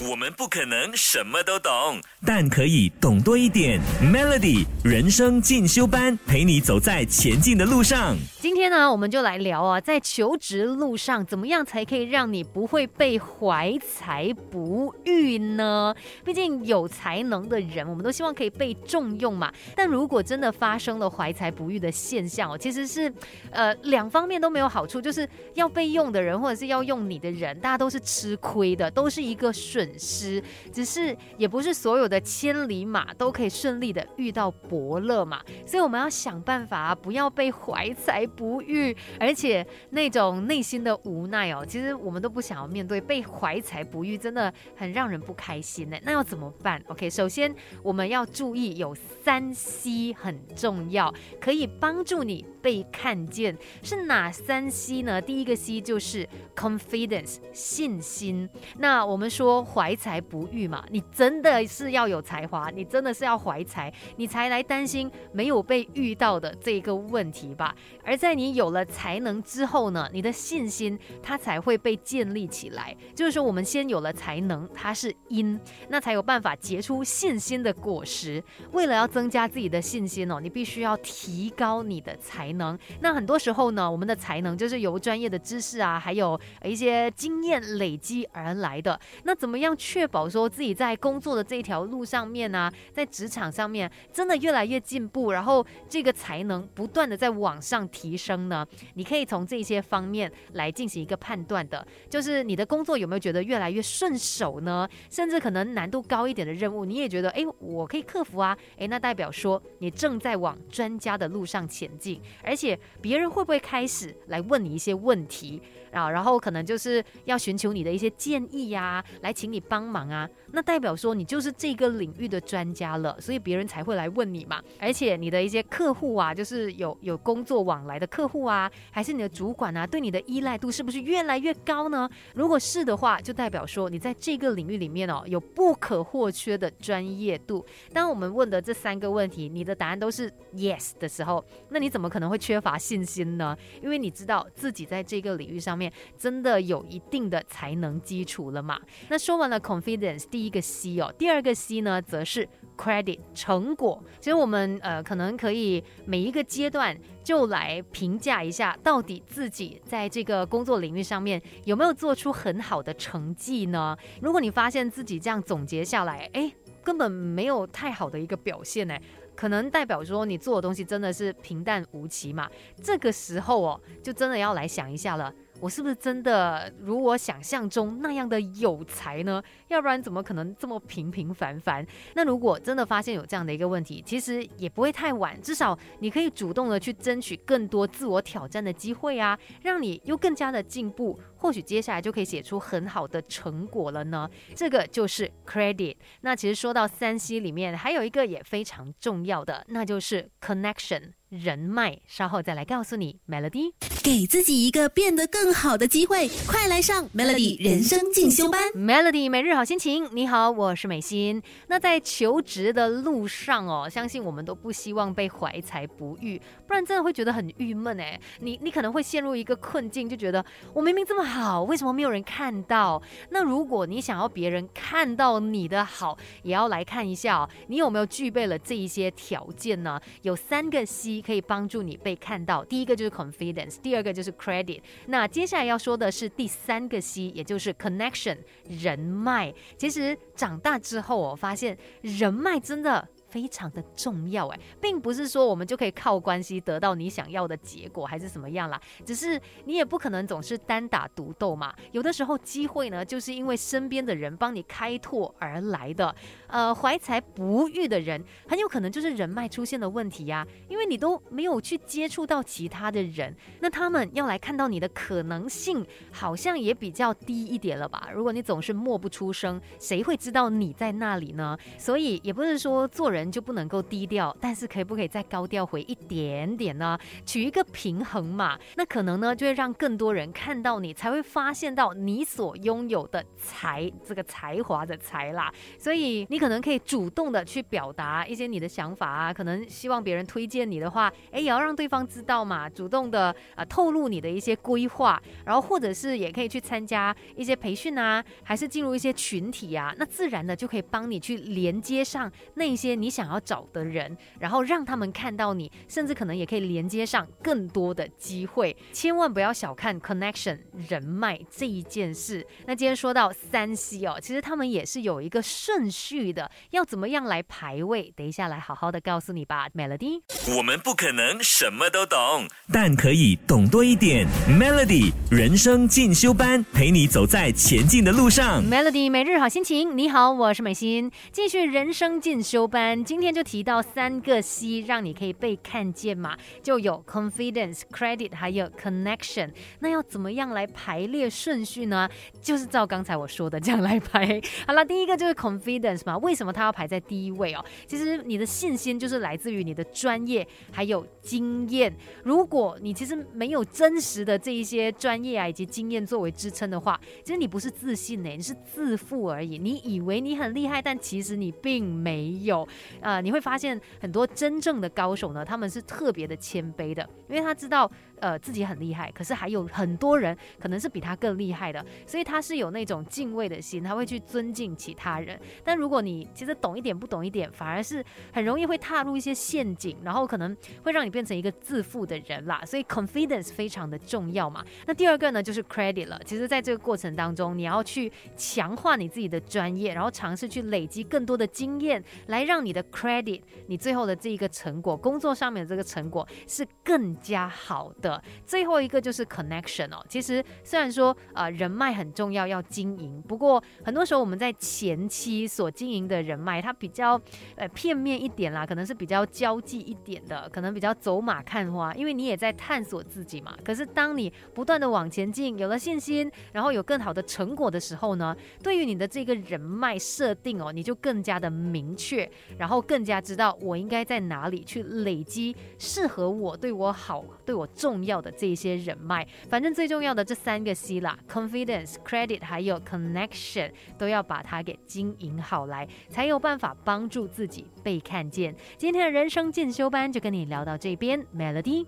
我们不可能什么都懂，但可以懂多一点。Melody 人生进修班，陪你走在前进的路上。今天呢，我们就来聊啊，在求职路上，怎么样才可以让你不会被怀才不遇呢？毕竟有才能的人，我们都希望可以被重用嘛。但如果真的发生了怀才不遇的现象哦，其实是呃两方面都没有好处，就是要被用的人或者是要用你的人，大家都是吃亏的，都是一个损。失，只是也不是所有的千里马都可以顺利的遇到伯乐嘛，所以我们要想办法不要被怀才不遇，而且那种内心的无奈哦，其实我们都不想要面对被怀才不遇，真的很让人不开心呢。那要怎么办？OK，首先我们要注意有三 C 很重要，可以帮助你被看见，是哪三 C 呢？第一个 C 就是 confidence 信心。那我们说。怀才不遇嘛，你真的是要有才华，你真的是要怀才，你才来担心没有被遇到的这个问题吧。而在你有了才能之后呢，你的信心它才会被建立起来。就是说，我们先有了才能，它是因，那才有办法结出信心的果实。为了要增加自己的信心哦，你必须要提高你的才能。那很多时候呢，我们的才能就是由专业的知识啊，还有一些经验累积而来的。那怎么样？要确保说自己在工作的这条路上面呢，在职场上面真的越来越进步，然后这个才能不断的在往上提升呢？你可以从这些方面来进行一个判断的，就是你的工作有没有觉得越来越顺手呢？甚至可能难度高一点的任务，你也觉得哎，我可以克服啊？哎，那代表说你正在往专家的路上前进，而且别人会不会开始来问你一些问题？啊，然后可能就是要寻求你的一些建议呀，来请你帮忙啊。那代表说你就是这个领域的专家了，所以别人才会来问你嘛。而且你的一些客户啊，就是有有工作往来的客户啊，还是你的主管啊，对你的依赖度是不是越来越高呢？如果是的话，就代表说你在这个领域里面哦，有不可或缺的专业度。当我们问的这三个问题，你的答案都是 yes 的时候，那你怎么可能会缺乏信心呢？因为你知道自己在这个领域上面真的有一定的才能基础了嘛。那说完了 confidence。第一个 C 哦，第二个 C 呢，则是 credit 成果。其实我们呃，可能可以每一个阶段就来评价一下，到底自己在这个工作领域上面有没有做出很好的成绩呢？如果你发现自己这样总结下来，哎，根本没有太好的一个表现呢，可能代表说你做的东西真的是平淡无奇嘛。这个时候哦，就真的要来想一下了。我是不是真的如我想象中那样的有才呢？要不然怎么可能这么平平凡凡？那如果真的发现有这样的一个问题，其实也不会太晚，至少你可以主动的去争取更多自我挑战的机会啊，让你又更加的进步，或许接下来就可以写出很好的成果了呢。这个就是 credit。那其实说到三 C 里面，还有一个也非常重要的，那就是 connection。人脉，稍后再来告诉你。Melody，给自己一个变得更好的机会，快来上 Melody 人生进修班。Melody 每日好心情，你好，我是美心。那在求职的路上哦，相信我们都不希望被怀才不遇，不然真的会觉得很郁闷哎。你你可能会陷入一个困境，就觉得我明明这么好，为什么没有人看到？那如果你想要别人看到你的好，也要来看一下哦，你有没有具备了这一些条件呢？有三个 C。可以帮助你被看到。第一个就是 confidence，第二个就是 credit。那接下来要说的是第三个 C，也就是 connection，人脉。其实长大之后，我发现人脉真的。非常的重要哎，并不是说我们就可以靠关系得到你想要的结果，还是什么样啦？只是你也不可能总是单打独斗嘛。有的时候机会呢，就是因为身边的人帮你开拓而来的。呃，怀才不遇的人，很有可能就是人脉出现了问题呀，因为你都没有去接触到其他的人，那他们要来看到你的可能性，好像也比较低一点了吧？如果你总是默不出声，谁会知道你在那里呢？所以也不是说做人。人就不能够低调，但是可以不可以再高调回一点点呢？取一个平衡嘛。那可能呢，就会让更多人看到你，才会发现到你所拥有的才，这个才华的才啦。所以你可能可以主动的去表达一些你的想法啊，可能希望别人推荐你的话，哎，也要让对方知道嘛，主动的啊透露你的一些规划，然后或者是也可以去参加一些培训啊，还是进入一些群体啊，那自然的就可以帮你去连接上那些你想要找的人，然后让他们看到你，甚至可能也可以连接上更多的机会。千万不要小看 connection 人脉这一件事。那今天说到三 C 哦，其实他们也是有一个顺序的，要怎么样来排位？等一下来好好的告诉你吧，Melody。我们不可能什么都懂，但可以懂多一点。Melody 人生进修班，陪你走在前进的路上。Melody 每日好心情，你好，我是美心，继续人生进修班。今天就提到三个 C，让你可以被看见嘛，就有 confidence、credit 还有 connection。那要怎么样来排列顺序呢？就是照刚才我说的这样来排。好了，第一个就是 confidence 嘛，为什么它要排在第一位哦？其实你的信心就是来自于你的专业还有经验。如果你其实没有真实的这一些专业啊以及经验作为支撑的话，其实你不是自信呢，你是自负而已。你以为你很厉害，但其实你并没有。呃，你会发现很多真正的高手呢，他们是特别的谦卑的，因为他知道呃自己很厉害，可是还有很多人可能是比他更厉害的，所以他是有那种敬畏的心，他会去尊敬其他人。但如果你其实懂一点不懂一点，反而是很容易会踏入一些陷阱，然后可能会让你变成一个自负的人啦。所以 confidence 非常的重要嘛。那第二个呢，就是 credit 了。其实在这个过程当中，你要去强化你自己的专业，然后尝试去累积更多的经验，来让你的 credit，你最后的这一个成果，工作上面的这个成果是更加好的。最后一个就是 connection 哦。其实虽然说呃人脉很重要，要经营，不过很多时候我们在前期所经营的人脉，它比较呃片面一点啦，可能是比较交际一点的，可能比较走马看花，因为你也在探索自己嘛。可是当你不断的往前进，有了信心，然后有更好的成果的时候呢，对于你的这个人脉设定哦，你就更加的明确，然后更加知道我应该在哪里去累积适合我、对我好、对我重要的这些人脉。反正最重要的这三个 C 啦，confidence、credit 还有 connection，都要把它给经营好来，才有办法帮助自己被看见。今天的人生进修班就跟你聊到这边，Melody。